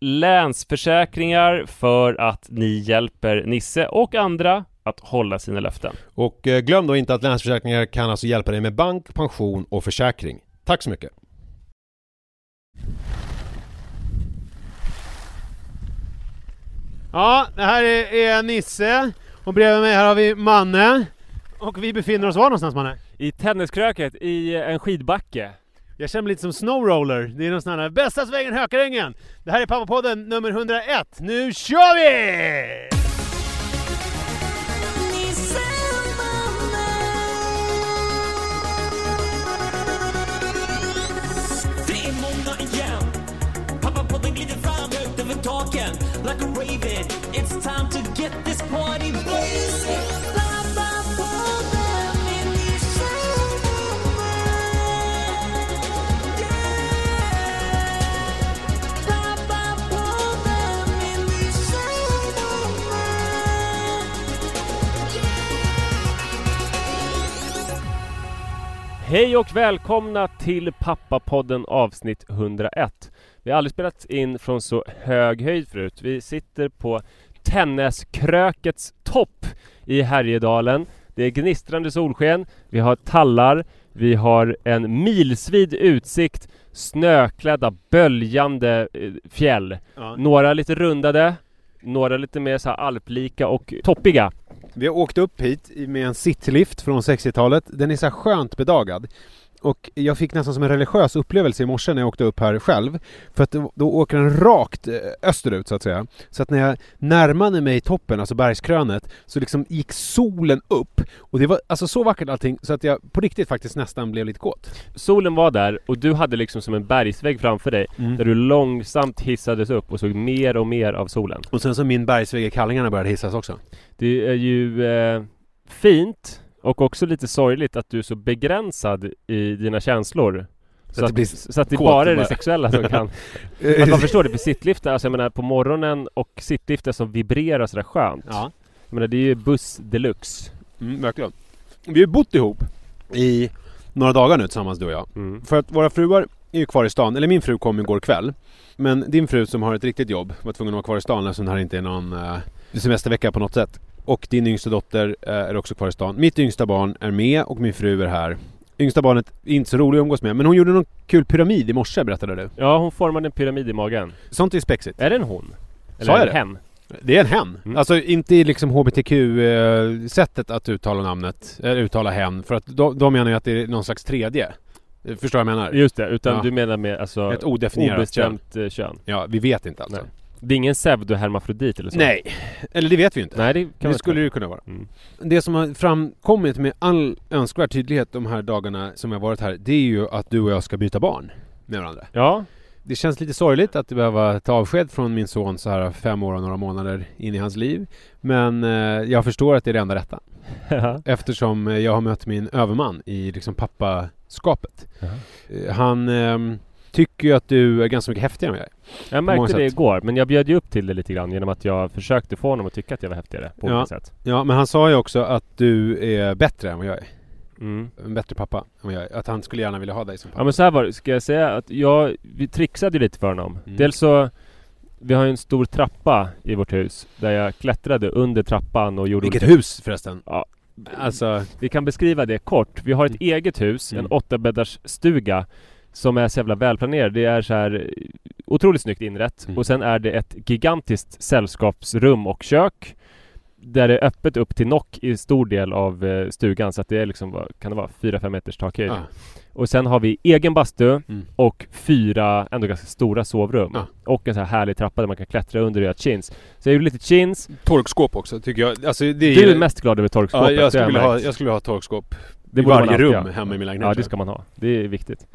Länsförsäkringar för att ni hjälper Nisse och andra att hålla sina löften. Och eh, glöm då inte att Länsförsäkringar kan alltså hjälpa dig med bank, pension och försäkring. Tack så mycket! Ja, det här är, är Nisse och bredvid mig här har vi Manne. Och vi befinner oss var någonstans Manne? I tenniskröket i en skidbacke. Jag känner mig lite som snowroller. Det är någon sån här bästa svängen Hökarängen. Det här är Pappapodden nummer 101. Nu kör vi! Det är igen Pappapodden glider fram högt över taken Like a raven It's time to get this point Hej och välkomna till Pappapodden avsnitt 101. Vi har aldrig spelat in från så hög höjd förut. Vi sitter på Tenniskrökets topp i Härjedalen. Det är gnistrande solsken, vi har tallar, vi har en milsvid utsikt, snöklädda, böljande eh, fjäll. Ja. Några lite rundade, några lite mer så alplika och toppiga. Vi har åkt upp hit med en citylift från 60-talet. Den är så här skönt bedagad. Och jag fick nästan som en religiös upplevelse i morse när jag åkte upp här själv. För att då, då åker den rakt eh, österut så att säga. Så att när jag närmade mig toppen, alltså bergskrönet, så liksom gick solen upp. Och det var alltså så vackert allting så att jag på riktigt faktiskt nästan blev lite kåt. Solen var där och du hade liksom som en bergsvägg framför dig Mm. där du långsamt hissades upp och såg mer och mer av solen. Och sen så min bergsvägg i kallingarna började hissas också. Det är ju eh, fint och också lite sorgligt att du är så begränsad i dina känslor. Så, det att, blir så att det bara är det sexuella som kan... att man förstår det, för sittliftar, alltså jag menar på morgonen och sittliftar som vibrerar sådär skönt. Ja. Jag menar det är ju buss deluxe. Mm, verkligen. Vi har ju bott ihop i några dagar nu tillsammans du och jag. Mm. För att våra fruar är ju kvar i stan, eller min fru kom igår kväll. Men din fru som har ett riktigt jobb var tvungen att vara kvar i stan eftersom det här inte är någon eh, semestervecka på något sätt. Och din yngsta dotter eh, är också kvar i stan. Mitt yngsta barn är med och min fru är här. Yngsta barnet är inte så rolig att umgås med. Men hon gjorde någon kul pyramid i morse berättade du. Ja, hon formade en pyramid i magen. Sånt är spexigt. Är det en hon? Eller Sa jag det? hen? Det är en hen. Mm. Alltså inte i liksom HBTQ-sättet att uttala namnet, eller uttala hen. För att de, de menar ju att det är någon slags tredje. Förstår jag menar? Just det, utan Ja. du menar med alltså Ett odefinierat kön. obestämt eh, kön? Ja, vi vet inte alltså. Nej. Det är ingen pseudohermafrodit eller så? Nej, eller det vet vi inte. Nej, det kan det skulle det kunna vara. Mm. Det som har framkommit med all önskvärd tydlighet de här dagarna som jag varit här, det är ju att du och jag ska byta barn med varandra. Ja, Det känns lite sorgligt att behöva ta avsked från min son så här fem år och några månader in i hans liv. Men eh, jag förstår att det är det enda rätta. Eftersom eh, jag har mött min överman i liksom pappaskapet. Eh, Han ehm, tycker ju att du är ganska mycket häftigare än jag är. jag märkte det igår, men jag bjöd ju upp till det lite grann genom att jag försökte få honom att tycka att jag var häftigare på Ja. olika sätt. Ja, men han sa ju också att du är bättre än vad jag är. Mm. En bättre pappa än vad jag är. Att han skulle gärna vilja ha dig som pappa. Ja men så här var det, ska jag säga att jag, vi trixade ju lite för honom. Mm. Dels så, vi har ju en stor trappa i vårt hus där jag klättrade under trappan och gjorde Vilket olika- hus förresten! Ja. Alltså, Vi kan beskriva det kort. Vi har ett eget hus, en Mm. åttabäddars stuga som är så jävla välplanerad. Det är så här otroligt snyggt inrett. Mm. Och sen är det ett gigantiskt sällskapsrum och kök. Där det är öppet upp till nock i stor del av eh, stugan. Så att det är liksom, kan det vara, 4-5 meters takhöjd. ja. Och sen har vi egen bastu Mm. och fyra ändå ganska stora sovrum. Ja. Och en så här härlig trappa där man kan klättra under och göra chins. Så jag gjorde lite chins. Torkskåp också tycker jag. Alltså, det är Du är mest glad över torkskåpet. Ja, jag skulle, vilja ha, jag skulle ha torkskåp Det i varje rum hemma i min lägenhet. Ja, det ska man ha. Det är viktigt.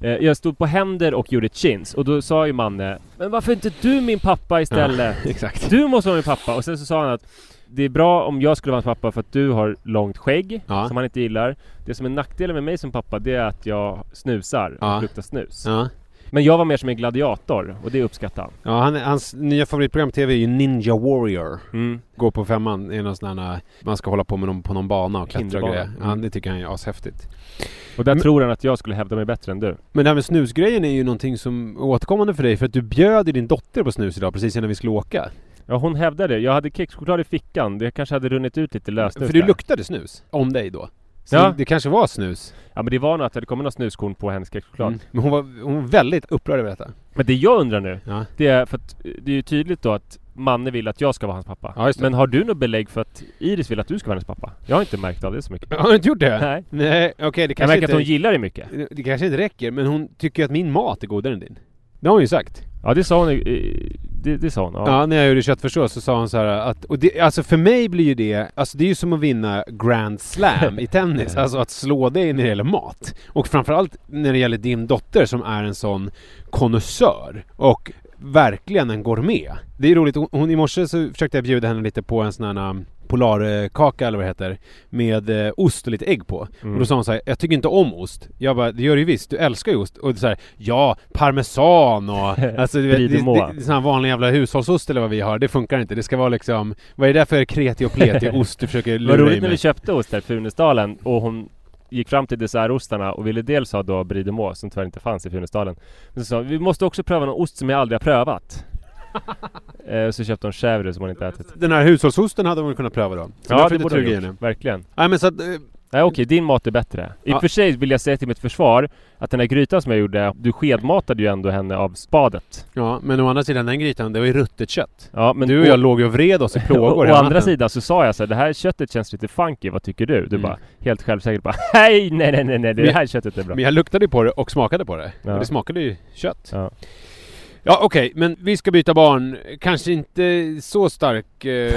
Eh, Jag stod på händer och gjorde chins och då sa ju Manne Men varför inte du min pappa istället? jag. Exakt. Du måste vara min pappa. Och sen så sa han att det är bra om jag skulle vara hans pappa för att du har långt skägg Ja. som han inte gillar. Det som är nackdelen med mig som pappa det är att jag snusar och Ja. luktar snus. Ja. Men jag var mer som en gladiator och det uppskattar han. Ja, han, hans nya favoritprogram på TV är ju Ninja Warrior. Mm. Går på femman, är någon sån här, man ska hålla på med någon, på någon bana och klättra och grejer. Mm. det tycker han är ashäftigt. Och där Men- tror han att jag skulle hävda mig bättre än du. Men det här med snusgrejen är ju någonting som är återkommande för dig för att du bjöd din dotter på snus idag precis innan vi skulle åka. Ja hon hävdade Jag hade kexchoklad i fickan. Det kanske hade runnit ut lite lösnus För det där. luktade snus om dig då. Så Ja. det, det kanske var snus. Ja men det var nog att det kommit några snuskorn på hennes kexchoklad. Mm. Men hon var, hon var väldigt upprörd över detta. Men det jag undrar nu Ja. Det är för att det är ju tydligt då att Manne vill att jag ska vara hans pappa. Ja, det. Men har du något belägg för att Iris vill att du ska vara hennes pappa? Jag har inte märkt av det så mycket. Har du inte gjort det? Nej. Nej, okej det Jag kanske märker att hon inte... gillar det mycket. Det kanske inte räcker, men hon tycker att min mat är godare än din. Det har hon ju sagt. Ja det sa hon i- det, det sa hon. Ja. Ja, när jag gjorde köttfärssås så sa hon så här att, och det, alltså för mig blir ju det, alltså det är ju som att vinna Grand Slam i tennis, alltså att slå dig när det gäller mat. Och framförallt när det gäller din dotter som är en sån konnässör och verkligen en gourmet. Det är roligt, hon, hon i morse så försökte jag bjuda henne lite på en sån här um, Polarkaka eller vad det heter Med eh, ost och lite ägg på. Mm. Och då sa hon så här, jag tycker inte om ost. Jag bara, det gör du ju visst, du älskar ju ost. Och det är så här, ja, parmesan och alltså du vet, det, det, det, sån här vanlig jävla hushållsost eller vad vi har, det funkar inte. Det ska vara liksom, vad är det där för kreti och pleti ost du försöker lura var i roligt när vi köpte ost här i Funäsdalen och hon gick fram till dessertostarna och ville dels ha då Brie de Meaux som tyvärr inte fanns i Funäsdalen. Men så sa vi måste också pröva någon ost som jag aldrig har prövat. eh, så köpte hon chèvre som hon inte ätit. Den här hushållsosten hade hon kunnat pröva då. Så Ja det borde hon gjort. Verkligen. Nej men så att, eh, Nej okej, din mat är bättre. I och Ja. för sig vill jag säga till mitt försvar att den här grytan som jag gjorde, du skedmatade ju ändå henne av spadet. ja men å andra sidan den grytan, det var ju ruttet kött. Ja, men du och jag låg ju och vred oss i plågor Å andra sidan så sa jag så här, det här köttet känns lite funky, vad tycker du? Du Mm. bara helt självsäkert bara Hej, nej nej nej nej, det här köttet är bra. Men jag luktade ju på det och smakade på det. Ja. Och det smakade ju kött. Ja. Ja okej, men vi ska byta barn. Kanske inte så stark, eh,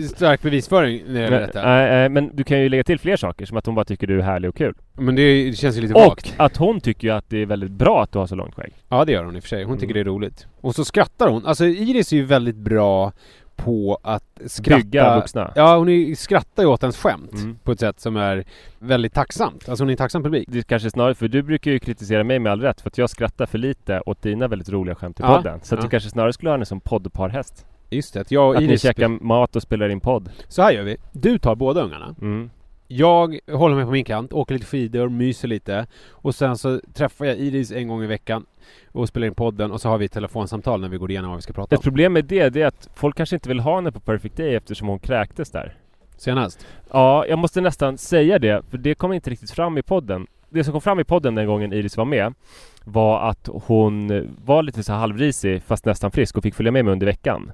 stark bevisföring när det gäller detta. nej, nej, men du kan ju lägga till fler saker, som att hon bara tycker du är härlig och kul. Men det, det känns ju lite Och vagt. att hon tycker ju att det är väldigt bra att du har så långt skägg. Ja det gör hon i och för sig. Hon tycker Mm. det är roligt. Och så skrattar hon. Alltså Iris är ju väldigt bra på att skratta. Bygga vuxna. Ja, hon skrattar ju åt ens skämt. Mm. På ett sätt som är väldigt tacksamt. Alltså hon är en tacksam publik. Det är kanske snarare, för du brukar ju kritisera mig med all rätt för att jag skrattar för lite åt dina väldigt roliga skämt i Ja, podden. Så att ja. du kanske snarare skulle ha henne som poddparhäst. Just det, att jag och Att ni Iris... käkar mat och spelar in podd. Så här gör vi. Du tar båda ungarna. Mm. Jag håller mig på min kant, åker lite skidor, myser lite. Och sen så träffar jag Iris en gång i veckan och spelar in podden och så har vi ett telefonsamtal när vi går igenom vad vi ska prata om. Ett problem med det, det är att folk kanske inte vill ha henne på Perfect Day eftersom hon kräktes där. senast? Ja, jag måste nästan säga det, för det kom inte riktigt fram i podden. Det som kom fram i podden den gången Iris var med var att hon var lite så halvrisig fast nästan frisk och fick följa med mig under veckan.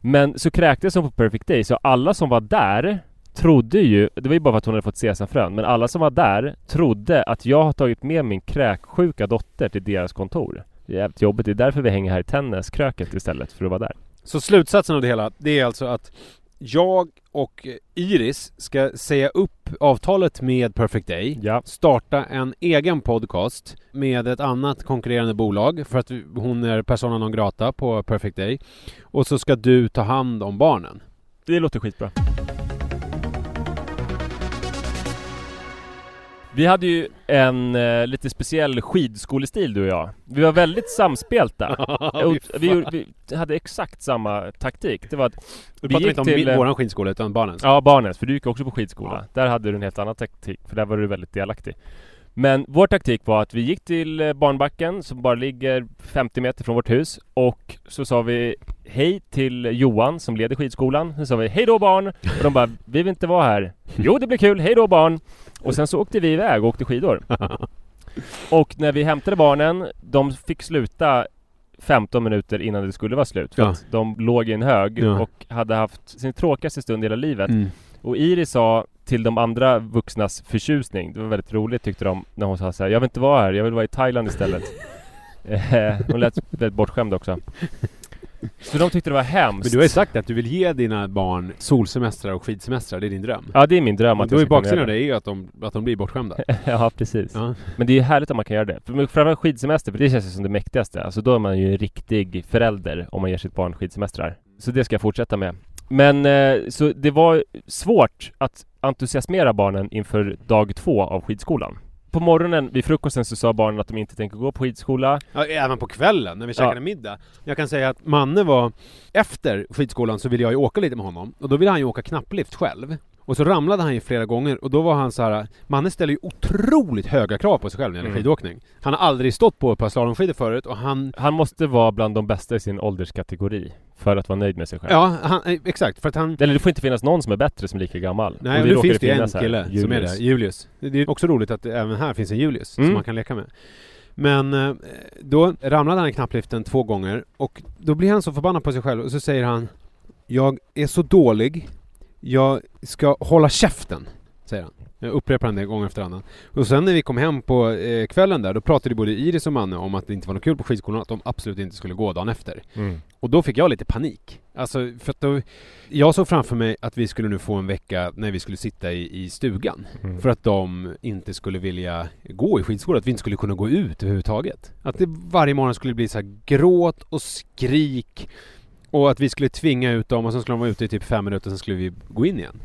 Men så kräktes hon på Perfect Day så alla som var där trodde ju, det var ju bara för att hon hade fått sesamfrön, men alla som var där trodde att jag har tagit med min kräksjuka dotter till deras kontor. Det är jävligt jobbigt, det är därför vi hänger här i tenniskröket istället för att vara där. Så slutsatsen av det hela, det är alltså att jag och Iris ska säga upp avtalet med Perfect Day, Ja. starta en egen podcast med ett annat konkurrerande bolag för att hon är persona non grata på Perfect Day. Och så ska du ta hand om barnen. Det låter skitbra. Vi hade ju en eh, lite speciell skidskolestil du och jag. Vi var väldigt samspelta. Vi, vi hade exakt samma taktik. Det var att Du vi pratar inte om till... min, eh, våran skidskola utan barnens. Ja, barnens, för du gick också på skidskola. Ja. Där hade du en helt annan taktik, för där var du väldigt delaktig. Men vår taktik var att vi gick till eh, barnbacken som bara ligger 50 meter från vårt hus och så sa vi hej till Johan som leder skidskolan. Sen sa vi hej då barn! Och de bara, vi vill inte vara här. Jo, det blir kul, hej då barn! Och sen så åkte vi iväg och åkte skidor. Och när vi hämtade barnen, de fick sluta 15 minuter innan det skulle vara slut. För Ja. att de låg i en hög Ja. och hade haft sin tråkigaste stund i hela livet. Mm. Och Iris sa till de andra vuxnas förtjusning, det var väldigt roligt tyckte de, när hon sa så här, jag vill inte vara här, jag vill vara i Thailand istället. Eh, hon lät väldigt bortskämd också. Så de tyckte det var hemskt. Men du har ju sagt att du vill ge dina barn solsemestrar och skidsemestrar, det är din dröm. Ja, det är min dröm att då är baksidan av det är ju att de, att de blir bortskämda. Ja, precis. Ja. Men det är ju härligt om man kan göra det. För framförallt skidsemester, för det känns ju som det mäktigaste. Alltså då är man ju en riktig förälder om man ger sitt barn skidsemestrar. Så det ska jag fortsätta med. Men eh, så det var svårt att entusiasmera barnen inför dag två av skidskolan. På morgonen vid frukosten så sa barnen att de inte tänker gå på skidskola. Ja, även på kvällen när vi Ja. käkade middag. Jag kan säga att Manne var, efter skidskolan så ville jag ju åka lite med honom. Och då ville han ju åka knapplift själv. Och så ramlade han ju flera gånger och då var han så här. Manne ställer ju otroligt höga krav på sig själv när det gäller Mm. skidåkning. Han har aldrig stått på ett par slalomskidor förut och han Han måste vara bland de bästa i sin ålderskategori för att vara nöjd med sig själv. Ja, han, eh, exakt. För att han... Eller det får inte finnas någon som är bättre som är lika gammal. Nej, Och och nu finns det en finnas här, kille som är där, Julius. Det är också roligt att det även här finns en Julius Mm. som man kan leka med. Men eh, då ramlade han i knappliften två gånger och då blir han så förbannad på sig själv och så säger han Jag är så dålig Jag ska hålla käften, säger han. Jag upprepar han det gång efter annan. Och sen när vi kom hem på eh, kvällen där, då pratade både Iris och Manne om att det inte var något kul på skidskolan, att de absolut inte skulle gå dagen efter. Mm. Och då fick jag lite panik. Alltså, för att då, jag såg framför mig att vi skulle nu få en vecka när vi skulle sitta i, i stugan. Mm. För att de inte skulle vilja gå i skidskola, att vi inte skulle kunna gå ut överhuvudtaget. Att det varje morgon skulle bli så här gråt och skrik. Och att vi skulle tvinga ut dem och sen skulle de vara ute i typ fem minuter, sen skulle vi gå in igen.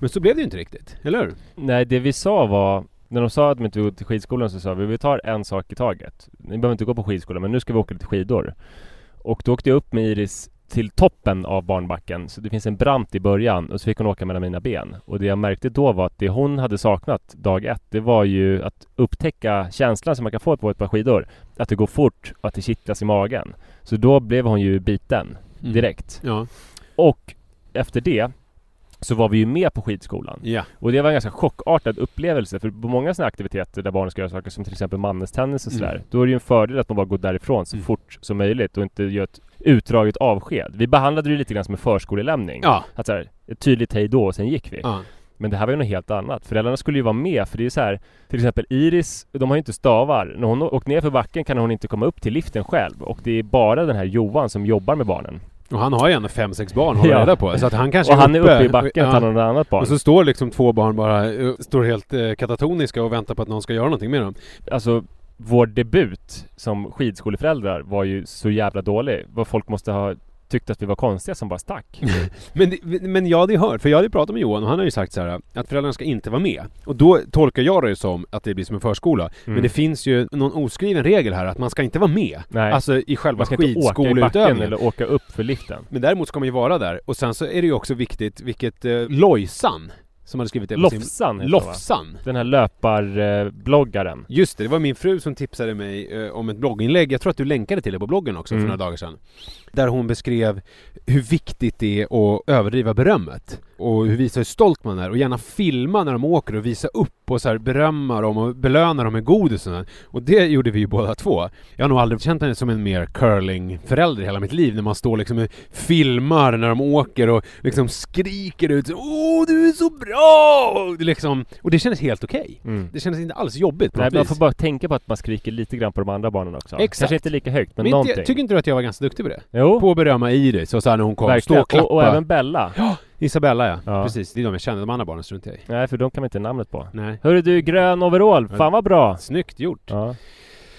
Men så blev det ju inte riktigt, eller hur? Nej, det vi sa var när de sa att de inte går till skidskolan så sa vi vi tar en sak i taget. Ni behöver inte gå på skidskola men nu ska vi åka lite skidor. Och då åkte jag upp med Iris till toppen av barnbacken. Så det finns en brant i början och så fick hon åka mellan mina ben. Och det jag märkte då var att det hon hade saknat dag ett, det var ju att upptäcka känslan som man kan få på ett par skidor. Att det går fort och att det kittlas i magen. Så då blev hon ju biten direkt. Ja. Och efter det så var vi ju med på skidskolan. Ja. Och det var en ganska chockartad upplevelse för på många sådana aktiviteter där barnen ska göra saker som till exempel mannestennis och sådär. Mm. Då är det ju en fördel att man bara går därifrån så Mm. fort som möjligt och inte gör ett utdraget avsked. Vi behandlade det lite grann som en förskolelämning. Ja. Att så här, ett tydligt hej då och sen gick vi. ja. Men det här var ju något helt annat. Föräldrarna skulle ju vara med för det är så här Till exempel Iris, de har ju inte stavar. När hon åkt ner för backen kan hon inte komma upp till liften själv. Och det är bara den här Johan som jobbar med barnen. Och han har ju ändå fem, sex barn hålla Ja. reda på. Så att han kanske och han är uppe i backen och tar något annat barn. Och så står liksom två barn bara, eh, står helt eh, katatoniska och väntar på att någon ska göra någonting med dem. Alltså vår debut som skidskoleföräldrar var ju så jävla dålig. Vad folk måste ha tyckt att vi var konstiga som bara stack. Men, det- men jag hade ju hört, för jag hade ju pratat med Johan och han har ju sagt så här att föräldrarna ska inte vara med. Och då tolkar jag det som att det blir som en förskola. Men Mm. det finns ju någon oskriven regel här att man ska inte vara med. Nej. Alltså i själva skidskoleutövningen. eller åka upp för liften. Men däremot ska man ju vara där. Och sen så är det ju också viktigt vilket eh, Lojsan som hade skrivit det på sin... Lofsan? Lofsan! Den här löparbloggaren. Just det, det var min fru som tipsade mig eh, om ett blogginlägg. Jag tror att du länkade till det på bloggen också Mm. för några dagar sedan. Där hon beskrev hur viktigt det är att överdriva berömmet. Och hur visa hur stolt man är och gärna filma när de åker och visa upp och så här berömma dem och belöna dem med godis och det gjorde vi ju båda två. Jag har nog aldrig känt mig som en mer curling-förälder i hela mitt liv när man står liksom och filmar när de åker och liksom skriker ut Åh du är så bra! Liksom, och det kändes helt okej. Mm. Det kändes inte alls jobbigt på Nej, man får bara tänka på att man skriker lite grann på de andra barnen också. Exakt. Kanske inte lika högt, men, Men någonting. inte, tycker inte du att jag var ganska duktig på det? jo, På att berömma Iris och så här när hon kom, stå verkligen. och klappa. Och, och även Bella. Isabella ja. Ja. precis. Det är de jag känner, de andra barnen struntar jag i. Nej, för de kan man inte namnet på. Nej. Hörru du, grön overall. Fan vad bra! Snyggt gjort. Ja.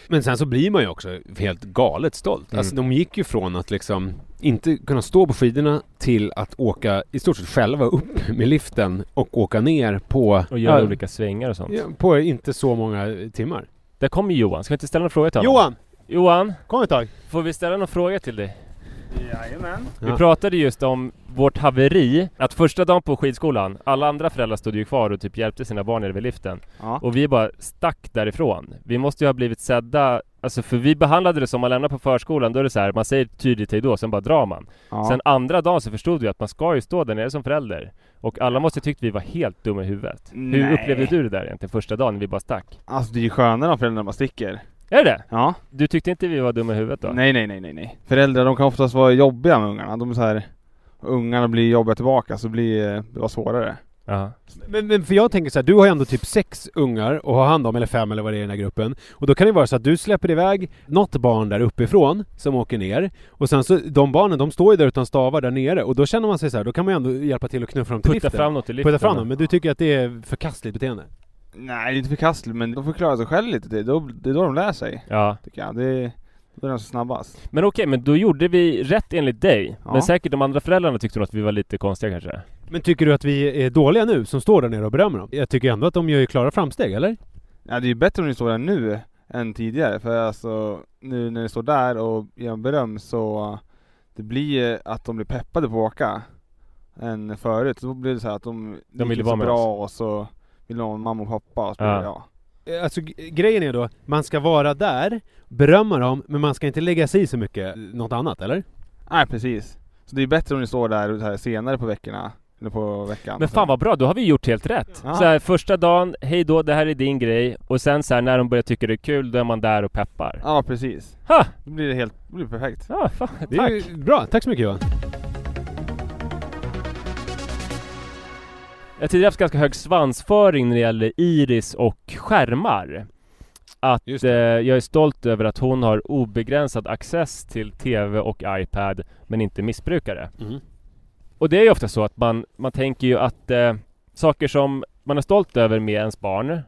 Men sen så blir man ju också helt galet stolt. Mm. Alltså de gick ju från att liksom inte kunna stå på skidorna till att åka i stort sett själva upp med liften och åka ner på... Och göra ja, olika svängar och sånt. ja, på inte så många timmar. Där kommer Johan. Ska vi inte ställa några frågor till honom? Johan! Johan, Kom ett tag! får vi ställa några frågor till dig? Jajamän. Vi pratade just om vårt haveri, att första dagen på skidskolan, alla andra föräldrar stod ju kvar och typ hjälpte sina barn nere vid liften. Ja. Och vi bara stack därifrån. Vi måste ju ha blivit sedda, alltså för vi behandlade det som man lämnar på förskolan, då är det så här, man säger tydligt hej då, sen bara drar man. ja. Sen andra dagen så förstod vi att man ska ju stå där nere som förälder. Och alla måste tyckt vi var helt dumma i huvudet. Hur Nej. upplevde du det där egentligen första dagen när vi bara stack? Alltså det är ju skönare om föräldrarna bara sticker. Är det Ja. Du tyckte inte vi var dumma i huvudet då? Nej, nej, nej, nej, nej. Föräldrar de kan oftast vara jobbiga med ungarna. De är så här. Ungarna blir jobbiga tillbaka så blir det var svårare. Ja. Men, men för jag tänker så här, du har ju ändå typ sex ungar och har hand om, eller fem eller vad det är i den här gruppen. Och då kan det vara så att du släpper iväg något barn där uppifrån som åker ner. Och sen så, de barnen de står ju där utan stavar där nere. Och då känner man sig så här, då kan man ju ändå hjälpa till att knuffa dem till Putta liften. fram något i liften. Putta fram dem, men du tycker att det är förkastligt beteende? Nej, det är inte förkastligt men de får klara sig själv lite. Det är då, det är då de lär sig. Ja. Tycker jag. Det är, då är de så snabbast. Men okej, men då gjorde vi rätt enligt dig. Ja. Men säkert de andra föräldrarna tyckte nog att vi var lite konstiga kanske. Men tycker du att vi är dåliga nu, som står där nere och berömmer dem? Jag tycker ändå att de gör ju klara framsteg, eller? Ja, det är ju bättre om ni står där nu än tidigare. För alltså, nu när ni står där och ger dem beröm så det blir att de blir peppade på att åka än förut. Då blir det så här att de, De ville så vara med bra och så vill ha mamma och pappa det, Ja. ja. Eh, Alltså grejen är då, man ska vara där, berömma dem, men man ska inte lägga sig i så mycket eh, något annat, eller? Nej precis. Så det är bättre om ni står där här senare på veckorna. Eller på veckan. Men fan vad bra, då har vi gjort helt rätt. Ja. Så här, första dagen, hej då, det här är din grej. Och sen så här, när de börjar tycka det är kul, då är man där och peppar. Ja precis. Ha! Då blir det helt, då blir det perfekt. Ja, fan, Det tack! är ju bra, tack så mycket Johan! Jag har tidigare haft ganska hög svansföring när det gäller Iris och skärmar. Att eh, jag är stolt över att hon har obegränsad access till TV och iPad, men inte missbrukar det. Mm. Och det är ju ofta så att man, man tänker ju att eh, saker som man är stolt över med ens barn,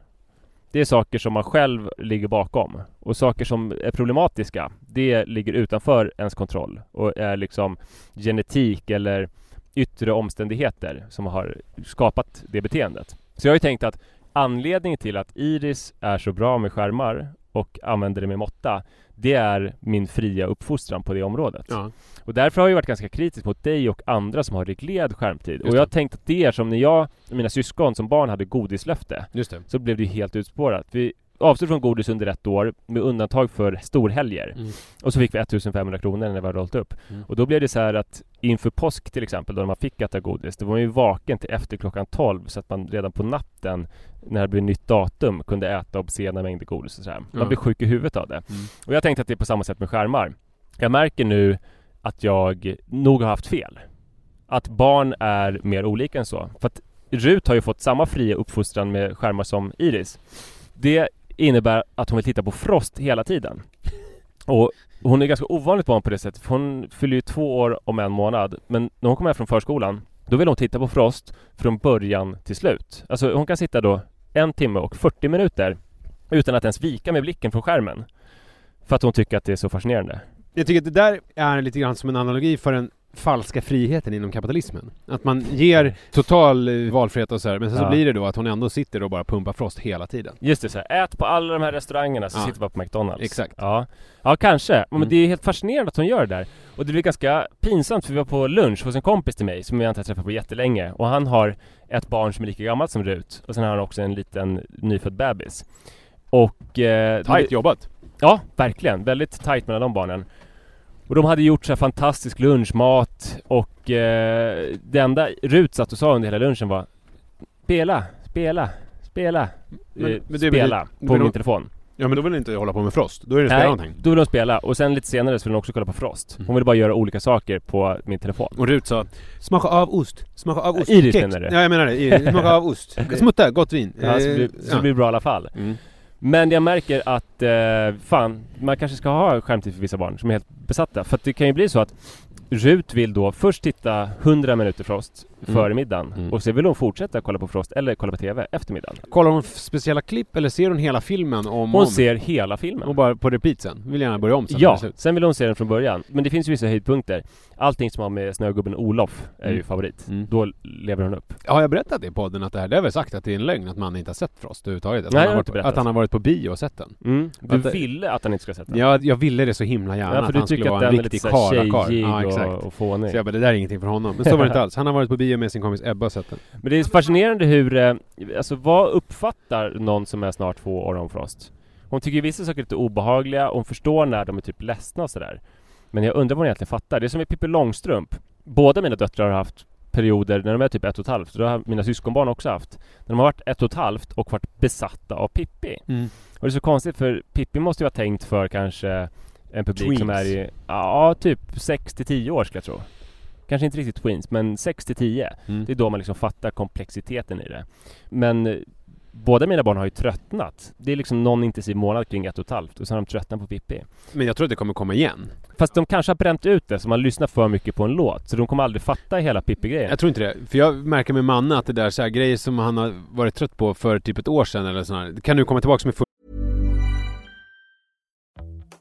det är saker som man själv ligger bakom. Och saker som är problematiska, det ligger utanför ens kontroll och är liksom genetik eller yttre omständigheter som har skapat det beteendet. Så jag har ju tänkt att anledningen till att Iris är så bra med skärmar och använder det med måtta, det är min fria uppfostran på det området. Ja. Och därför har jag varit ganska kritisk mot dig och andra som har reglerad skärmtid. Just och jag har tänkt att det är som när jag och mina syskon som barn hade godislöfte. Just det. Så blev det ju helt utspårat. Vi avstod från godis under ett år med undantag för storhelger. Mm. Och så fick vi 1500 kronor när vi hade rollat upp. Mm. Och då blev det så här att inför påsk till exempel, då man fick äta godis, då var man ju vaken till efter klockan 12 så att man redan på natten när det blev nytt datum kunde äta obscena mängder godis och så här. Man Ja. blir sjuk i huvudet av det. Mm. Och jag tänkte att det är på samma sätt med skärmar. Jag märker nu att jag nog har haft fel. Att barn är mer olika än så. För att Rut har ju fått samma fria uppfostran med skärmar som Iris. Det innebär att hon vill titta på Frost hela tiden. Och hon är ganska ovanligt barn på det sättet. För hon fyller ju två år om en månad. Men när hon kommer hem från förskolan, då vill hon titta på Frost från början till slut. Alltså hon kan sitta då en timme och 40 minuter utan att ens vika med blicken från skärmen. För att hon tycker att det är så fascinerande. Jag tycker att det där är lite grann som en analogi för en falska friheten inom kapitalismen. Att man ger total eh, valfrihet och så här, men sen så Ja. blir det då att hon ändå sitter och bara pumpar Frost hela tiden. Just det, så här, ät på alla de här restaurangerna så Ja. sitter vi på McDonalds. Exakt. Ja, ja kanske. Men Mm. det är helt fascinerande att hon gör det där. Och det blir ganska pinsamt för vi var på lunch hos en kompis till mig som jag inte har träffat på jättelänge. Och han har ett barn som är lika gammalt som Rut. Och sen har han också en liten nyfödd bebis. Och... Eh, Tajt jobbat. Ja, verkligen. Väldigt tajt mellan de barnen. Och de hade gjort så fantastisk lunchmat och eh, det enda Rut satt och sa under hela lunchen var Spela, spela, spela, Men- eh, men det spela betyder- på min de- telefon. Ja men då vill ni inte hålla på med Frost, då är det spela Nej, någonting. då ville hon spela och sen lite senare så ville hon också kolla på Frost. Hon ville bara göra olika saker på min telefon. Och Rut sa Smaka av ost, smaka av ost. Iris menar du? Ja jag menar det, smaka av ost. Smutta, gott vin. Ja, så, Eh, blir, så ja. blir det bra i alla fall. Mm. Men jag märker att, eh, fan, man kanske ska ha skärmtid för vissa barn som är helt besatta. För att det kan ju bli så att Rut vill då först titta 100 minuter Frost Mm. före middagen. Mm. Och så vill hon fortsätta kolla på Frost eller kolla på TV efter middagen. Kollar hon speciella klipp eller ser hon hela filmen om Hon om? ser hela filmen. Och bara på repeat sen? Vill gärna börja om sen Ja, sen vill hon se den från början. Men det finns ju vissa höjdpunkter. Allting som har med Snögubben Olof är ju Mm. favorit. Mm. Då lever hon upp. Har jag berättat det i podden att det här, det har väl sagt att det är en lögn att man inte har sett Frost överhuvudtaget? Att, Nej, han, jag har varit, att han har varit på bio och sett den? Mm. Du Att ville att han inte skulle sätta den. Ja, jag ville det så himla gärna Ja, för att du han skulle tycker att vara en riktig karlakarl. Ja, exakt. Och fånig. Så jag bara, det där är ingenting för honom. Men så var det inte alls. Han har varit på bio med sin kompis Ebba och sett den. Men det är fascinerande hur, eh, alltså vad uppfattar någon som är snart två år om Frost? Hon tycker vissa saker är lite obehagliga, och hon förstår när de är typ ledsna och sådär. Men jag undrar vad hon egentligen fattar. Det är som i Pippi Långstrump. Båda mina döttrar har haft perioder när de är typ ett och ett halvt. Det har mina syskonbarn också haft. När de har varit ett och ett halvt och varit besatta av Pippi. Och det är så konstigt för Pippi måste ju vara tänkt för kanske en publik som Tweens. är i, ja typ 6 till 10 år skulle jag tro. Kanske inte riktigt tweens, men 6 till 10. Mm. Det är då man liksom fattar komplexiteten i det. Men eh, båda mina barn har ju tröttnat. Det är liksom någon intensiv månad kring ett och ett halvt och sen har de tröttnat på Pippi. Men jag tror att det kommer komma igen. Fast de kanske har bränt ut det, så man lyssnar för mycket på en låt. Så de kommer aldrig fatta hela Pippi-grejen. Jag tror inte det. För jag märker med Manne att det där så här, grejer som han har varit trött på för typ ett år sedan eller sådär. Kan nu komma tillbaka med full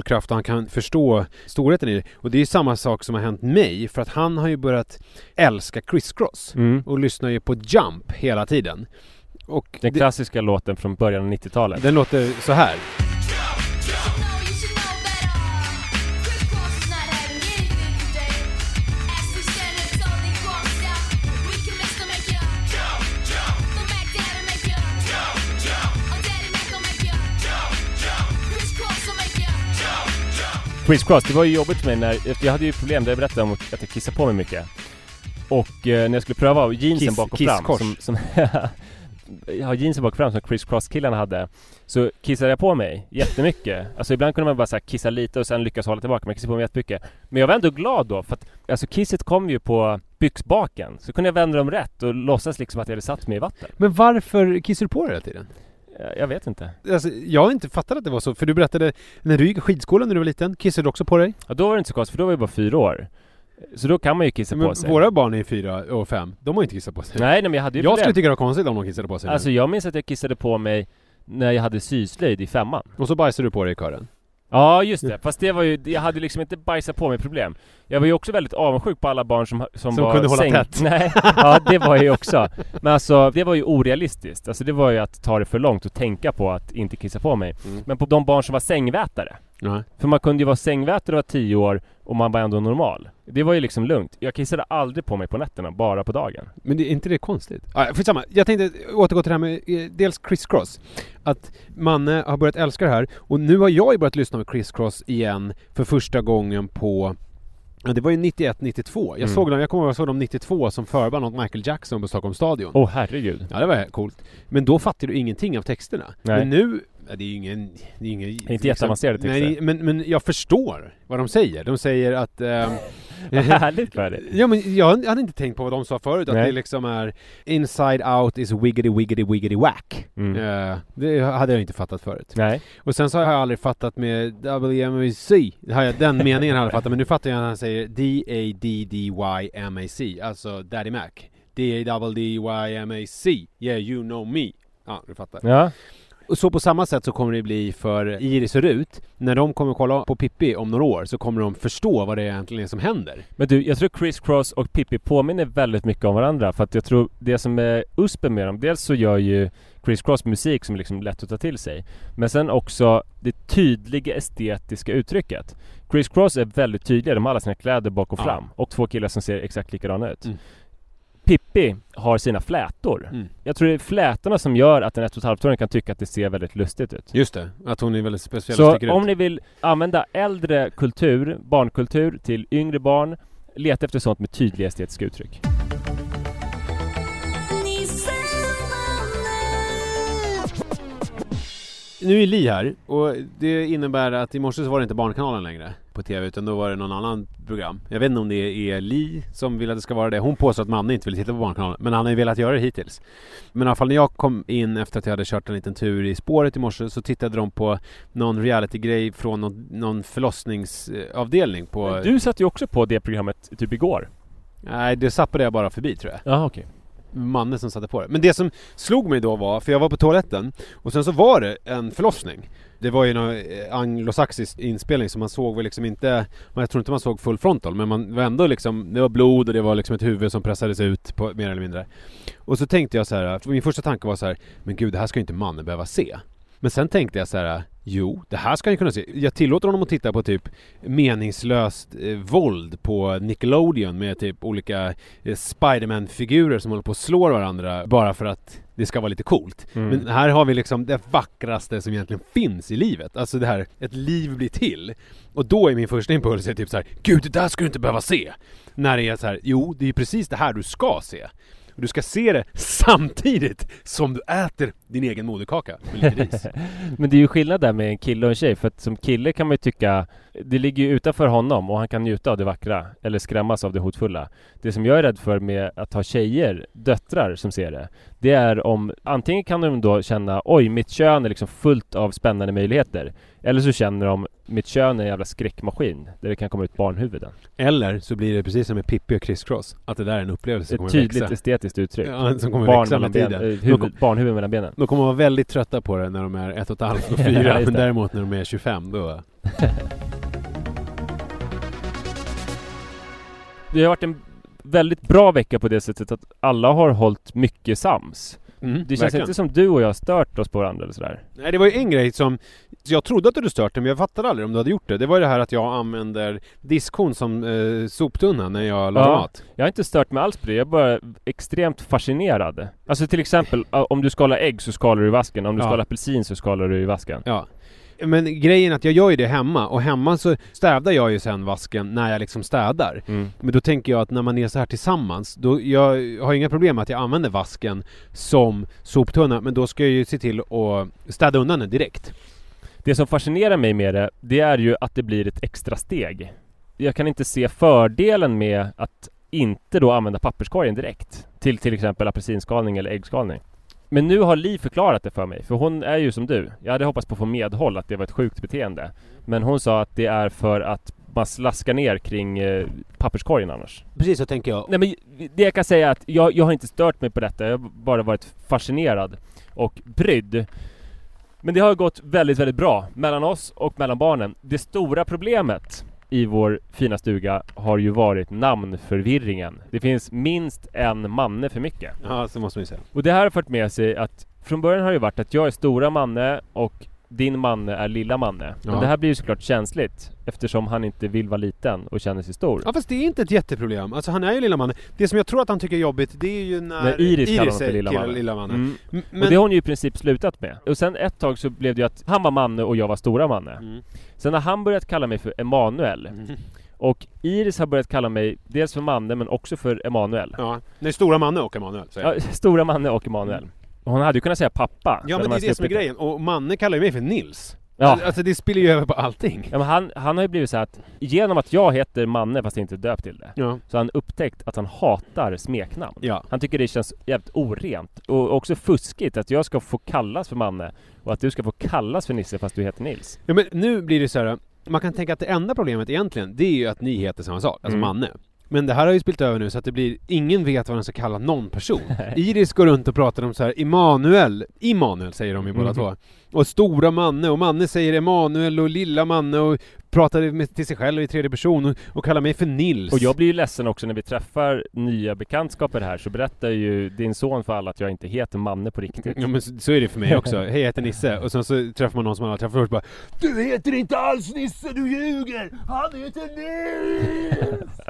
Kraft och han kan förstå storheten i det. Och det är samma sak som har hänt mig, för att han har ju börjat älska Criss Cross. Mm. Och lyssnar ju på Jump hela tiden. Och Den det, klassiska låten från början av 90-talet. den låter så här. Chris Cross, det var ju jobbigt för mig när, jag hade ju problem, där jag berättade om att jag kissade på mig mycket. Och eh, när jag skulle pröva jeansen Kiss- bak och fram, kisskors. som, som ja, jeansen bak och fram som Chris Cross-killarna hade, så kissade jag på mig jättemycket. Alltså ibland kunde man bara så här kissa lite och sen lyckas hålla tillbaka, man kissade på mig jättemycket. Men jag var ändå glad då, för att alltså kisset kom ju på byxbaken. Så kunde jag vända dem rätt och låtsas liksom att jag hade satt mig i vatten. Men varför kissar du på dig hela tiden? Jag, jag vet inte. Alltså, jag har inte fattat att det var så, för du berättade när du gick i skidskolan när du var liten, kissade du också på dig? Ja, då var det inte så konstigt, för då var jag bara fyra år. Så då kan man ju kissa Men på sig. våra barn är fyra och fem, de har inte kissat på sig. Nej, nej men jag hade ju jag problem. skulle tycka det var konstigt om de kissade på sig. Alltså jag minns att jag kissade på mig när jag hade syslöjd i femman. Och så bajsade du på dig i kören. Ja just det, fast det var ju, jag hade liksom inte bajsat på mig problem. Jag var ju också väldigt avundsjuk på alla barn som, som, Som var kunde hålla tätt. Nej, ja det var jag ju också. Men alltså det var ju orealistiskt. Alltså det var ju att ta det för långt och tänka på att inte kissa på mig. Mm. Men på de barn som var sängvätare. Nej. För man kunde ju vara sängvätare och var 10 år och man var ändå normal. Det var ju liksom lugnt. Jag kissade aldrig på mig på nätterna, bara på dagen. Men det, är inte det konstigt? Ah, skitsamma. Jag tänkte återgå till det här med eh, dels Criss Cross. Att Manne har börjat älska det här och nu har jag ju börjat lyssna med Criss Cross igen för första gången på Ja, det var ju 91-92. Jag Mm. såg dem, jag kommer ihåg jag såg dem 92 som förband åt Michael Jackson på Stockholms stadion. Åh herregud. Ja, det var coolt. Men då fattade du ingenting av texterna. Nej. Men nu, det är ju ingen... Det är ingen Inte jätteavancerade texter. Nej, men, men jag förstår vad de säger. De säger att... ehm, Vad härligt var det. Ja men jag hade inte tänkt på vad de sa förut, att Nej. det liksom är Inside out is wiggity wiggity wiggity whack. Mm. Eh, det hade jag inte fattat förut. Nej. Och sen så har jag aldrig fattat med WMAC, det den meningen har jag fattat, men nu fattar jag när han säger D-A-D-D-Y-M-A-C, alltså Daddy Mac. D-A-D-D-Y-M-A-C, yeah you know me. Ja, du fattar. Ja. Och så på samma sätt så kommer det bli för Iris och Rut. När de kommer kolla på Pippi om några år så kommer de förstå vad det egentligen är som händer. Men du, jag tror Chris Cross och Pippi påminner väldigt mycket om varandra för att jag tror det som är uspen med dem, dels så gör ju Chris Cross musik som är liksom lätt att ta till sig. Men sen också det tydliga estetiska uttrycket. Chris Cross är väldigt tydliga, de har alla sina kläder bak och Ja. fram. Och två killar som ser exakt likadana ut. Mm. Pippi har sina flätor. Mm. Jag tror det är flätorna som gör att en ett och ett kan tycka att det ser väldigt lustigt ut. Just det, att hon är väldigt speciell och Så sticker om ut. ni vill använda äldre kultur, barnkultur till yngre barn, leta efter sånt med tydliga estetiska uttryck. Nu är Li här och det innebär att i morse så var det inte Barnkanalen längre på TV utan då var det någon annan program. Jag vet inte om det är Li som vill att det ska vara det. Hon påstår att Manne inte vill titta på Barnkanalen men han har ju velat göra det hittills. Men i alla fall när jag kom in efter att jag hade kört en liten tur i spåret i morse så tittade de på någon reality-grej från någon, någon förlossningsavdelning på... Men du satt ju också på det programmet typ igår. Nej, det zappade jag bara förbi tror jag. Ja, okej. Manne som satte på det. Men det som slog mig då var, för jag var på toaletten och sen så var det en förlossning. Det var ju någon eh, anglosaxisk inspelning så man såg väl liksom inte, jag tror inte man såg full frontal men man var ändå liksom, det var blod och det var liksom ett huvud som pressades ut på, mer eller mindre. Och så tänkte jag så här, min första tanke var så här, men gud det här ska ju inte mannen behöva se. Men sen tänkte jag så här, jo det här ska han kunna se. Jag tillåter honom att titta på typ meningslöst eh, våld på Nickelodeon med typ olika eh, Spiderman-figurer som håller på och slår varandra bara för att det ska vara lite coolt. Mm. Men här har vi liksom det vackraste som egentligen finns i livet. Alltså det här, ett liv blir till. Och då är min första impuls är typ så här, Gud det där ska du inte behöva se! När det är så här, jo det är ju precis det här du ska se. Och du ska se det samtidigt som du äter din egen moderkaka med lite ris. Men det är ju skillnad där med en kille och en tjej för att som kille kan man ju tycka Det ligger ju utanför honom och han kan njuta av det vackra eller skrämmas av det hotfulla Det som jag är rädd för med att ha tjejer, döttrar som ser det Det är om antingen kan de då känna oj mitt kön är liksom fullt av spännande möjligheter Eller så känner de mitt kön är en jävla skräckmaskin där det kan komma ut barnhuvuden. Eller så blir det precis som med Pippi och Criss Cross, att det där är en upplevelse som Ett kommer tydligt växa. estetiskt uttryck. Ja, som kommer Barn växa med ben, tiden. eh, De huvud, kom- Barnhuvud mellan benen. De kommer vara väldigt trötta på det när de är ett och ett halvt och fyra, men däremot när de är 25 då... Det har varit en väldigt bra vecka på det sättet att alla har hållit mycket sams Mm, Det känns verkligen. inte som du och jag stört oss på varandra eller sådär. Nej det var ju en grej som Jag trodde att du hade stört det men jag fattade aldrig om du hade gjort det. Det var ju det här att jag använder diskhon som eh, soptunna när jag lagar Ja. mat. Jag har inte stört mig alls på det, jag är bara extremt fascinerad. Alltså till exempel, om du skalar ägg så skalar du i vasken, om du Ja. skalar apelsin så skalar du i vasken. Ja Men grejen är att jag gör ju det hemma och hemma så städar jag ju sen vasken när jag liksom städar mm. Men då tänker jag att när man är så här tillsammans, då jag har inga problem med att jag använder vasken som soptunna, men då ska jag ju se till att städa undan den direkt. Det som fascinerar mig med det, det är ju att det blir ett extra steg Jag kan inte se fördelen med att inte då använda papperskorgen direkt Till till exempel apelsinskalning eller äggskalning Men nu har Li förklarat det för mig, för hon är ju som du Jag hade hoppats på att få medhåll att det var ett sjukt beteende Men hon sa att det är för att man slaskar ner kring eh, papperskorgen annars Precis så tänker jag. Nej men det jag kan säga är att jag, jag har inte stört mig på detta, jag har bara varit fascinerad och brydd. Men det har gått väldigt, väldigt bra mellan oss och mellan barnen. Det stora problemet i vår fina stuga har ju varit namnförvirringen. Det finns minst en manne för mycket. Ja, så måste man ju säga. Och det här har fört med sig att från början har det varit att jag är stora Manne och din manne är lilla manne. Ja. Men det här blir ju såklart känsligt eftersom han inte vill vara liten och känner sig stor. Ja fast det är inte ett jätteproblem. Alltså han är ju lilla mannen. Det som jag tror att han tycker är jobbigt det är ju när, När Iris, kallar honom för lilla mannen. lilla mannen. Mm. M- Och det har hon ju i princip slutat med. Och sen ett tag så blev det ju att han var manne och jag var stora manne. Mm. Sen har han börjat kalla mig för Emanuel. Och Iris har börjat kalla mig dels för manne men också för Emanuel. Ja, nej stora manne och Emanuel säger jag. Ja, stora manne och Emanuel. Hon hade ju kunnat säga pappa. Ja men det är det som är grejen, och Manne kallar ju mig för Nils. Ja. Alltså det spiller ju över på allting. Ja, men han, han har ju blivit så att genom att jag heter Manne fast jag inte är döpt till det Ja. Så har han upptäckt att han hatar smeknamn Ja. Han tycker det känns jävligt orent och också fuskigt att jag ska få kallas för Manne Och att du ska få kallas för Nisse fast du heter Nils Ja men nu blir det så här. man kan tänka att det enda problemet egentligen, det är ju att ni heter samma sak, alltså Mm. Manne. Men det här har ju spilt över nu så att det blir, ingen vet vad den ska kalla någon person. Iris går runt och pratar om så här Emanuel, Immanuel säger de ju båda Mhm. två. Och stora Manne, och Manne säger Emanuel och lilla Manne och pratar med, till sig själv i tredje person och, och kallar mig för Nils. Och jag blir ju ledsen också när vi träffar nya bekantskaper här så berättar ju din son för alla att jag inte heter Manne på riktigt Ja men så, så är det för mig också. Hej jag heter Nisse. Och sen så träffar man någon som man aldrig träffat förut bara Du heter inte alls Nisse, du ljuger! Han heter Nils!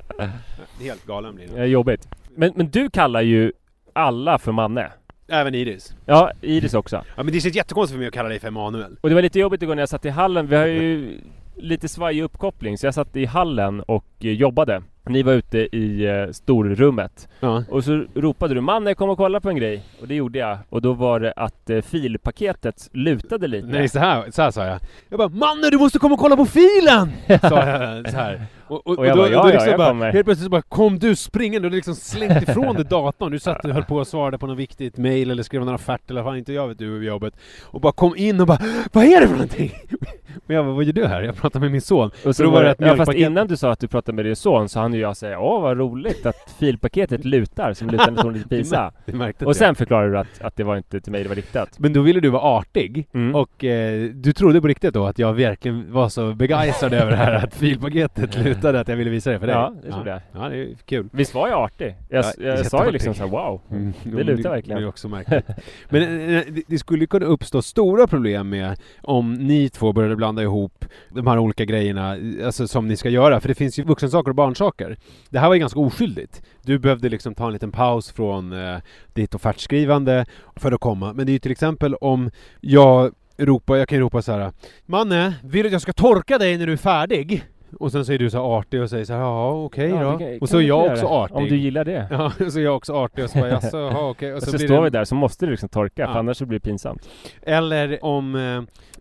helt galen blir Det är jobbigt men, men du kallar ju alla för Manne Även Iris. Ja, Iris också Ja men det känns jättekonstigt för mig att kalla dig för Emanuel. Och det var lite jobbigt igår när jag satt i hallen, vi har ju lite svajig uppkoppling så jag satt i hallen och eh, jobbade Ni var ute i eh, storrummet Ja. Och så ropade du 'Manne kom och kolla på en grej' Och det gjorde jag Och då var det att eh, filpaketet lutade lite Nej så här, så här sa jag. Jag bara 'Manne du måste komma och kolla på filen!' sa jag så här. Och, och, Och jag då, bara, ja, då ja, liksom jag bara, kommer. helt plötsligt bara kom du springande och du liksom slängt ifrån dig datorn. Du satt och höll på och svarade på något viktigt mail eller skrev någon offert eller fan inte jag vet du jobbet. Och bara kom in och bara 'Vad är det för någonting?' Och jag bara 'Vad gör du här?' Jag pratar med min son. Och så då var det ett ja, fast innan du sa att du pratade med din son så hann ju jag säga 'Åh vad roligt att filpaketet lutar som lutande från lite pizza' Det märkte Och sen förklarade du att, att det var inte till mig det var riktat Men då ville du vara artig Mm. och eh, du trodde på riktigt då att jag verkligen var så begeistrad över det här att filpaketet lutade att jag ville visa det för dig? Ja, det trodde jag. Ja, det är kul. Visst var jag artig? Jag, Ja, jag sa ju liksom såhär 'Wow' Mm, Det lutar Det verkligen är också märkligt. Men eh, det, det skulle kunna uppstå stora problem med om ni två började blanda ihop de här olika grejerna, alltså som ni ska göra. För det finns ju vuxensaker och barnsaker. Det här var ju ganska oskyldigt. Du behövde liksom ta en liten paus från eh, ditt offertskrivande för att komma. Men det är ju till exempel om jag ropar, jag kan ropa så här Manne, vill du att jag ska torka dig när du är färdig? Och sen så är du så artig och säger så här, ja okej Ja, då. kan- och så är jag också det? artig. Om du gillar det Ja, så är jag också artig och så bara jaså, jaha okej. Och så, blir står det- vi där så måste du liksom torka för Ja. annars så blir det pinsamt Eller om... Eh,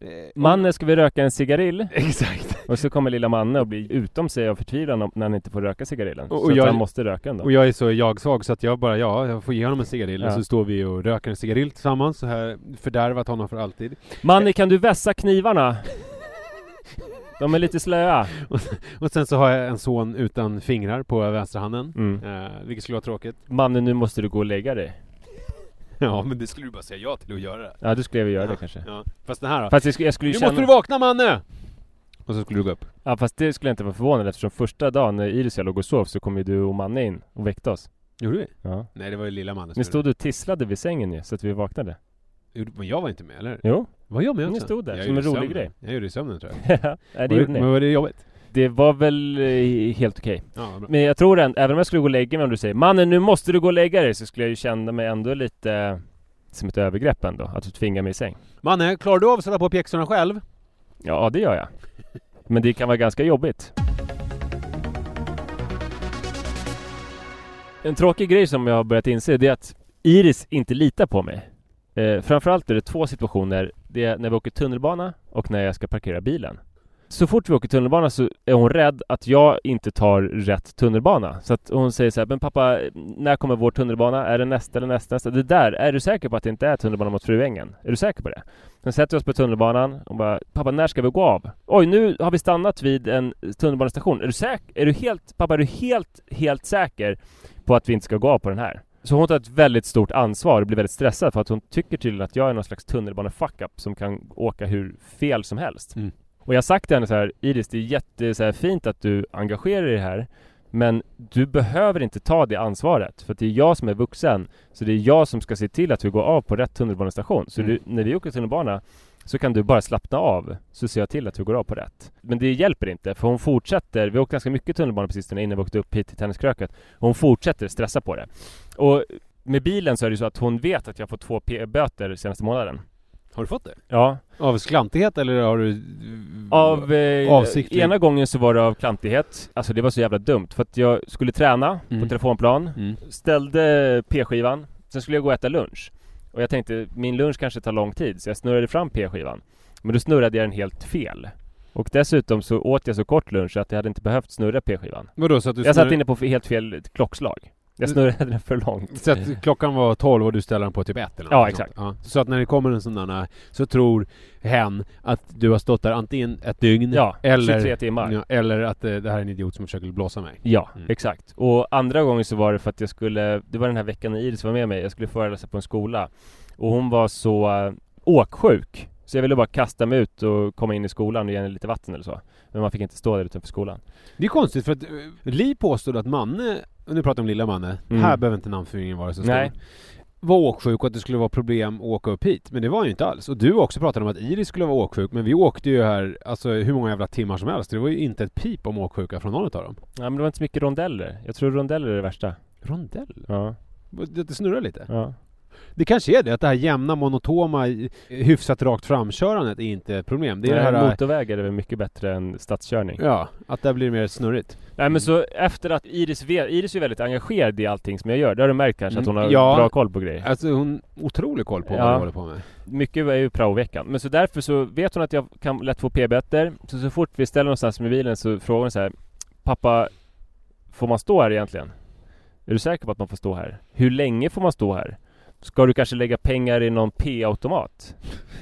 eh, Manne, ska vi röka en cigarill? Exakt. Och så kommer lilla Manne och blir utom sig av förtvivlan om- när han inte får röka cigarillen Och- Så och att jag- han måste röka ändå Och jag är så jag-svag så att jag bara, ja, jag får ge honom en cigarill. Ja. Och så står vi och röker en cigarill tillsammans. Så här fördärvat honom för alltid. Manne, kan du vässa knivarna? De är lite slöa Och sen så har jag en son utan fingrar på vänsterhanden. mm. Eh, vilket skulle vara tråkigt. Manne, nu måste du gå och lägga dig Ja, men det skulle du bara säga ja till att göra det. Ja, du skulle jag göra det ja, kanske Ja. Fast den här då? Fast jag skulle, jag skulle ju nu känna... måste du vakna Manne! Och så skulle du gå upp. Ja, fast det skulle jag inte vara förvånad eftersom första dagen när Iris och jag låg och sov så kom ju du och Manne in och väckte oss Gjorde vi? Ja Nej, det var ju lilla Manne Ni stod och tisslade vid sängen ju, så att vi vaknade det. Men jag var inte med, eller? Jo, Var jag med Ni också? stod där, Jag som en rolig sömnen. grej. Jag gjorde det i sömnen tror jag. det Var gjorde Men ni var det jobbigt? Det var väl eh, helt okej Ja. Men jag tror än, även om jag skulle gå och lägga mig om du säger Mannen nu måste du gå och lägga dig så skulle jag ju känna mig ändå lite Som ett övergrepp ändå, att du tvingar mig i säng Manne, klarar du av att sätta på pjäxorna själv? Ja det gör jag Men det kan vara ganska jobbigt En tråkig grej som jag har börjat inse det är att Iris inte litar på mig eh, Framförallt är det två situationer det är när vi åker tunnelbana och när jag ska parkera bilen Så fort vi åker tunnelbana så är hon rädd att jag inte tar rätt tunnelbana Så att hon säger så här, men pappa, när kommer vår tunnelbana? Är det nästa eller nästa, nästa? Det där, är du säker på att det inte är tunnelbana mot Fruängen? Är du säker på det? Sen sätter vi oss på tunnelbanan och bara Pappa när ska vi gå av? Oj nu har vi stannat vid en tunnelbanestation Är du säker? Är du helt, pappa är du helt, helt säker på att vi inte ska gå av på den här? Så hon tar ett väldigt stort ansvar och blir väldigt stressad för att hon tycker tydligen att jag är någon slags tunnelbane-fuck-up som kan åka hur fel som helst Mm. Och jag har sagt till henne så här Iris det är jätte så här, fint att du engagerar dig i det här Men du behöver inte ta det ansvaret för att det är jag som är vuxen Så det är jag som ska se till att vi går av på rätt tunnelbanestation Så Mm. du, när vi åker tunnelbana så kan du bara slappna av så ser jag till att du går av på rätt. Men det hjälper inte för hon fortsätter, vi har åkt ganska mycket tunnelbana på sistone innan vi åkte upp hit till Tenniskröket och hon fortsätter stressa på det. Och med bilen så är det så att hon vet att jag får två p-böter senaste månaden. Har du fått det? Ja, Av sklantighet eller har du... av eh, Avsiktligt. ena gången så var det av klantighet. Alltså det var så jävla dumt för att jag skulle träna Mm. på telefonplan, Mm. ställde p-skivan, sen skulle jag gå och äta lunch. Och jag tänkte, min lunch kanske tar lång tid, så jag snurrade fram p-skivan. Men då snurrade jag den helt fel. Och dessutom så åt jag så kort lunch att jag hade inte behövt snurra p-skivan. Vadå, så att du Jag satt inne på helt fel klockslag. Jag snurrade den för långt. Så att klockan var 12 och du ställer den på typ 1 eller Ja, exakt. Ja. Så att när det kommer en sån där så tror hen att du har stått där antingen ett dygn Ja, eller, 23 timmar. Ja, eller att eh, det här är en idiot som försöker blåsa mig. Ja, Mm. exakt. Och andra gången så var det för att jag skulle, det var den här veckan när Iris var med mig, jag skulle föreläsa på en skola. Och hon var så äh, åksjuk. Så jag ville bara kasta mig ut och komma in i skolan och ge henne lite vatten eller så. Men man fick inte stå där utanför skolan. Det är konstigt för att eh, Li påstod att Manne, nu pratar jag om lilla Manne, Mm. här behöver inte namnförvirringen vara så stor. Nej. Var åksjuk och att det skulle vara problem att åka upp hit. Men det var ju inte alls. Och du också pratade om att Iris skulle vara åksjuk, men vi åkte ju här, alltså hur många jävla timmar som helst. Det var ju inte ett pip om åksjuka från någon av dem. Ja men det var inte så mycket rondeller. Jag tror rondeller är det värsta. Rondell? Ja. Det, det snurrar lite. ja. Det kanske är det, att det här jämna, monotoma, hyfsat rakt framkörandet är inte ett problem. Det är Nej, det här... Motorvägar är väl mycket bättre än stadskörning. Ja, att där blir det mer snurrigt. Nej men så efter att Iris Iris är väldigt engagerad i allting som jag gör. Det har du märkt kanske att hon har Mm, ja. bra koll på grejer. Alltså hon otrolig koll på Ja. vad du håller på med. Mycket är ju praoveckan. Men så därför så vet hon att jag kan lätt få p-böter. Så så fort vi ställer någonstans med bilen så frågar hon så här Pappa, får man stå här egentligen? Är du säker på att man får stå här? Hur länge får man stå här? Ska du kanske lägga pengar i någon p-automat?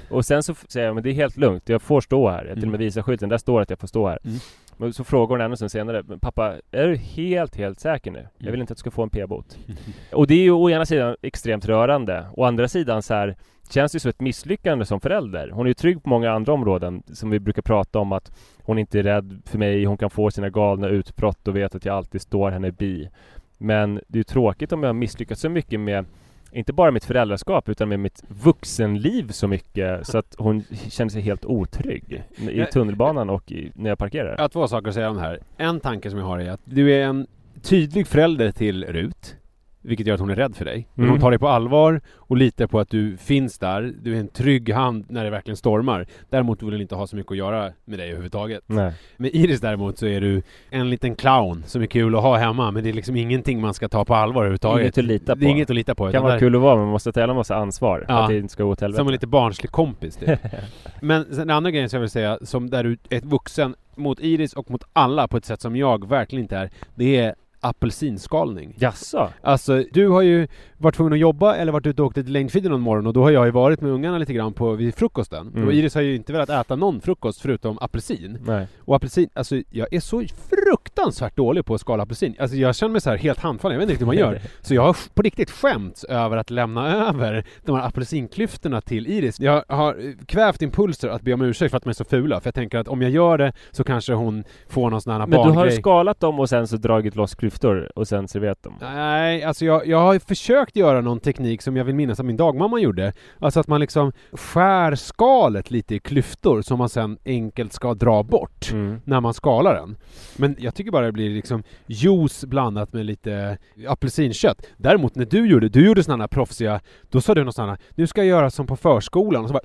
Och sen så säger jag, men det är helt lugnt, jag får stå här. Jag till och med visar skylten, där står att jag får stå här. Mm. Men så frågar hon ännu sen senare, "Men pappa, är du helt, helt säker nu? Jag vill inte att du ska få en p-bot. Och det är ju å ena sidan extremt rörande. Å andra sidan så här känns det som ett misslyckande som förälder. Hon är ju trygg på många andra områden som vi brukar prata om att hon inte är rädd för mig, hon kan få sina galna utbrott och vet att jag alltid står henne bi. Men det är ju tråkigt om jag har misslyckats så mycket med inte bara mitt föräldraskap utan med mitt vuxenliv så mycket så att hon känner sig helt otrygg i tunnelbanan och i, när jag parkerar. Jag har två saker att säga om det här. En tanke som jag har är att du är en tydlig förälder till Rut. Vilket gör att hon är rädd för dig. Men Mm. hon tar dig på allvar och litar på att du finns där. Du är en trygg hand när det verkligen stormar. Däremot vill hon inte ha så mycket att göra med dig överhuvudtaget. Nej. Med Iris däremot så är du en liten clown som är kul att ha hemma. Men det är liksom ingenting man ska ta på allvar överhuvudtaget. Inget att lita på. Det är inget att lita på. Det kan vara där- kul att vara men man måste ta en massa ansvar Ja. att det inte ska gå åt helvete. Som en lite barnslig kompis typ. Men den andra grejen som jag vill säga, som där du är ett vuxen mot Iris och mot alla på ett sätt som jag verkligen inte är, det är apelsinskalning. Jaså? Alltså, du har ju varit tvungen att jobba eller varit ute och åkt till längdskidor någon morgon och då har jag ju varit med ungarna lite grann på, vid frukosten. Mm. Och Iris har ju inte velat äta någon frukost förutom apelsin. Nej. Och apelsin, alltså jag är så fruktansvärt dålig på att skala apelsin. Alltså jag känner mig så här helt handfallen, jag vet inte riktigt hur man gör. Så jag har på riktigt skämts över att lämna över de här apelsinklyftorna till Iris. Jag har eh, kvävt impulser att be om ursäkt för att de är så fula, för jag tänker att om jag gör det så kanske hon får någon sån här Men du har barngrej. skalat dem och sen så dragit loss klyftor och sen serverat dem? Nej, alltså jag, jag har försökt göra någon teknik som jag vill minnas att min dagmamma gjorde. Alltså att man liksom skär skalet lite i klyftor som man sen enkelt ska dra bort Mm. när man skalar den. Men jag tycker bara det blir liksom juice blandat med lite apelsinkött. Däremot när du gjorde, du gjorde sådana här proffsiga, då sa du något sådana nu ska jag göra som på förskolan och så bara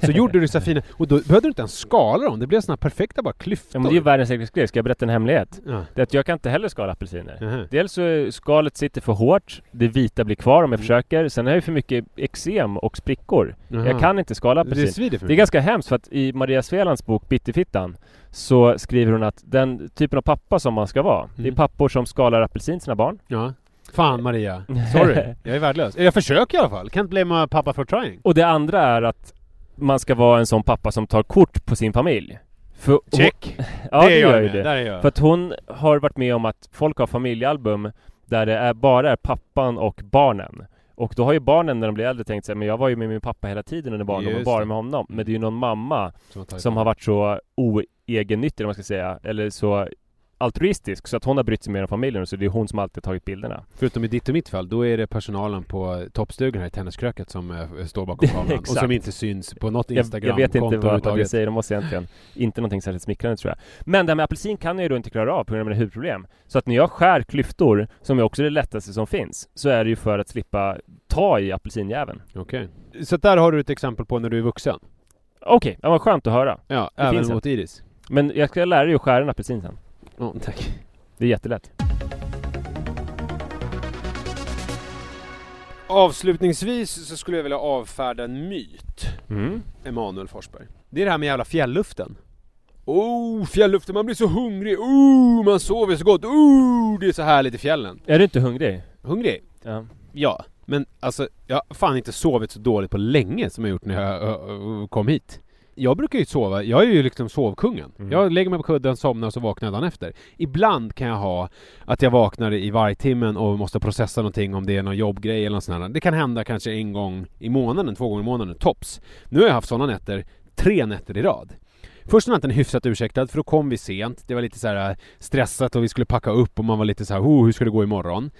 så gjorde du så fina, och då behövde du inte ens skala dem, det blev sådana perfekta bara klyftor. Ja, men det är ju världens enklaste grej. Ska jag berätta en hemlighet? Ja. Det är att jag kan inte heller skala apelsiner. Jaha. Dels så är skalet sitter för hårt, det vita blir kvar om jag Mm. försöker. Sen har jag ju för mycket eksem och sprickor. Jaha. Jag kan inte skala Det apelsin. svider för Det är ganska hemskt för att i Maria Svelands bok Bitterfittan så skriver hon att den typen av pappa som man ska vara, det är Mm. pappor som skalar apelsin till sina barn. Ja. Fan Maria, sorry. jag är värdelös. Jag försöker i alla fall. Can't blame a pappa for trying. Och det andra är att man ska vara en sån pappa som tar kort på sin familj. För Check! Ja, det, jag gör ju med. det. Där är jag. För att hon har varit med om att folk har familjealbum där det är bara är pappan och barnen. Och då har ju barnen när de blir äldre tänkt sig men jag var ju med min pappa hela tiden under barndomen, bara det. med honom. Men det är ju någon mamma Som som har varit så oegennyttig, om man ska säga, eller så altruistisk så att hon har brytt sig mer om familjen så det är hon som alltid tagit bilderna. Förutom i ditt och mitt fall, då är det personalen på toppstugan här i Tenniskröket som eh, står bakom kameran. och som inte syns på något Jag, Instagram jag vet inte vad, vad det säger om oss egentligen. Inte någonting särskilt smickrande tror jag. Men det här med apelsin kan jag ju då inte klara av på grund av mina hudproblem. Så att när jag skär klyftor, som är också det lättaste som finns, så är det ju för att slippa ta i apelsinjäveln. Okej. Så där har du ett exempel på när du är vuxen? Okej, ja, vad skönt att höra. Ja, Det även mot Iris? Men jag ska lära dig att skära en apelsin sen. Ja, tack. Det är jättelätt. Avslutningsvis så skulle jag vilja avfärda en myt. Mm. Emanuel Forsberg. Det är det här med jävla fjällluften. Oh, fjällluften, man blir så hungrig. Oh, man sover så gott. Oh, det är så härligt i fjällen. Är du inte hungrig? Hungrig? Ja. Ja, men alltså jag har fan inte sovit så dåligt på länge som jag gjort när jag kom hit. Jag brukar ju sova, jag är ju liksom sovkungen. Mm. Jag lägger mig på kudden, somnar och så vaknar jag dagen efter. Ibland kan jag ha att jag vaknar i vargtimmen och måste processa någonting om det är någon jobbgrej eller något sånt där. Det kan hända kanske en gång i månaden, två gånger i månaden, tops. Nu har jag haft sådana nätter, tre nätter i rad. Första natten hyfsat ursäktad för då kom vi sent. Det var lite så här stressat och vi skulle packa upp och man var lite så här, oh, hur ska det gå imorgon?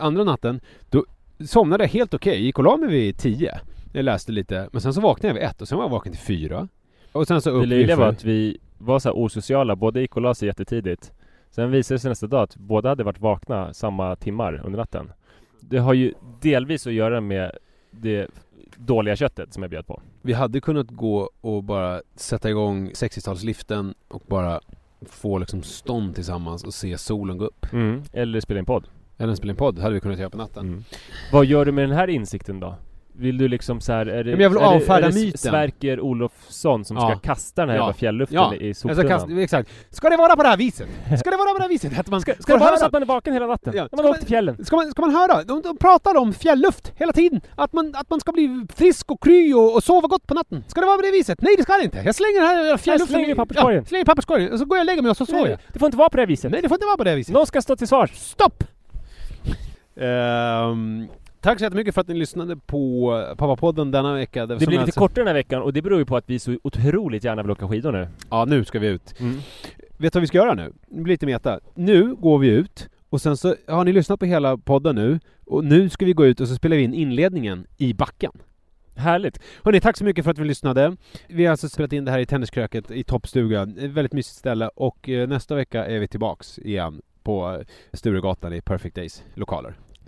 Andra natten, då somnade jag helt okej. Gick och la mig vid tio. Jag läste lite, men sen så vaknade jag vid ett och sen var jag vaken till fyra. Och sen så upp Det löjliga var att vi var så här osociala, båda gick och la sig jättetidigt. Sen visade det sig nästa dag att båda hade varit vakna samma timmar under natten. Det har ju delvis att göra med det dåliga köttet som jag bjöd på. Vi hade kunnat gå och bara sätta igång 60-talsliften och bara få liksom stånd tillsammans och se solen gå upp. Eller spela in podd. Eller spela en podd, hade vi kunnat göra på natten. Mm. Vad gör du med den här insikten då? Vill du liksom så här, är det, Ja, men jag vill är det, avfärda är det. Sverker Olofsson som Ja. ska kasta den här Ja. jävla fjällluften Ja. i Jag ska soptunnan? kasta, exakt. Ska det vara på det här viset? Ska det vara på det här viset? Att man Ska, får ska det vara så att man är vaken hela natten? Ja. När Ska man man- åker till fjällen? Ska man, ska man höra? De, de pratar om fjällluft hela tiden. Att man, att man ska bli frisk och kry och, och sova gott på natten. Ska det vara på det viset? Nej det ska det inte. Jag slänger den här fjälluften slänger i papperskorgen. Ja, slänger papperskorgen. Och så går jag och lägger mig och så sover jag. Det får inte vara på det här viset. Nej det får inte vara på det viset. Någon ska stå till svars. Stopp! Ehm, tack så jättemycket för att ni lyssnade på Pappapodden denna vecka. Det som blir lite alltså- kortare den här veckan och det beror ju på att vi så otroligt gärna vill åka skidor nu. Ja, nu ska vi ut. Mm. Vet du vad vi ska göra nu? Det blir lite meta. Nu går vi ut och sen så har ni lyssnat på hela podden nu och nu ska vi gå ut och så spelar vi in inledningen i backen. Härligt. Hörni, tack så mycket för att vi lyssnade. Vi har alltså spelat in det här i Tenniskröket i toppstugan. Ett väldigt mysigt ställe och eh, nästa vecka är vi tillbaks igen på eh, Sturegatan i Perfect Days lokaler.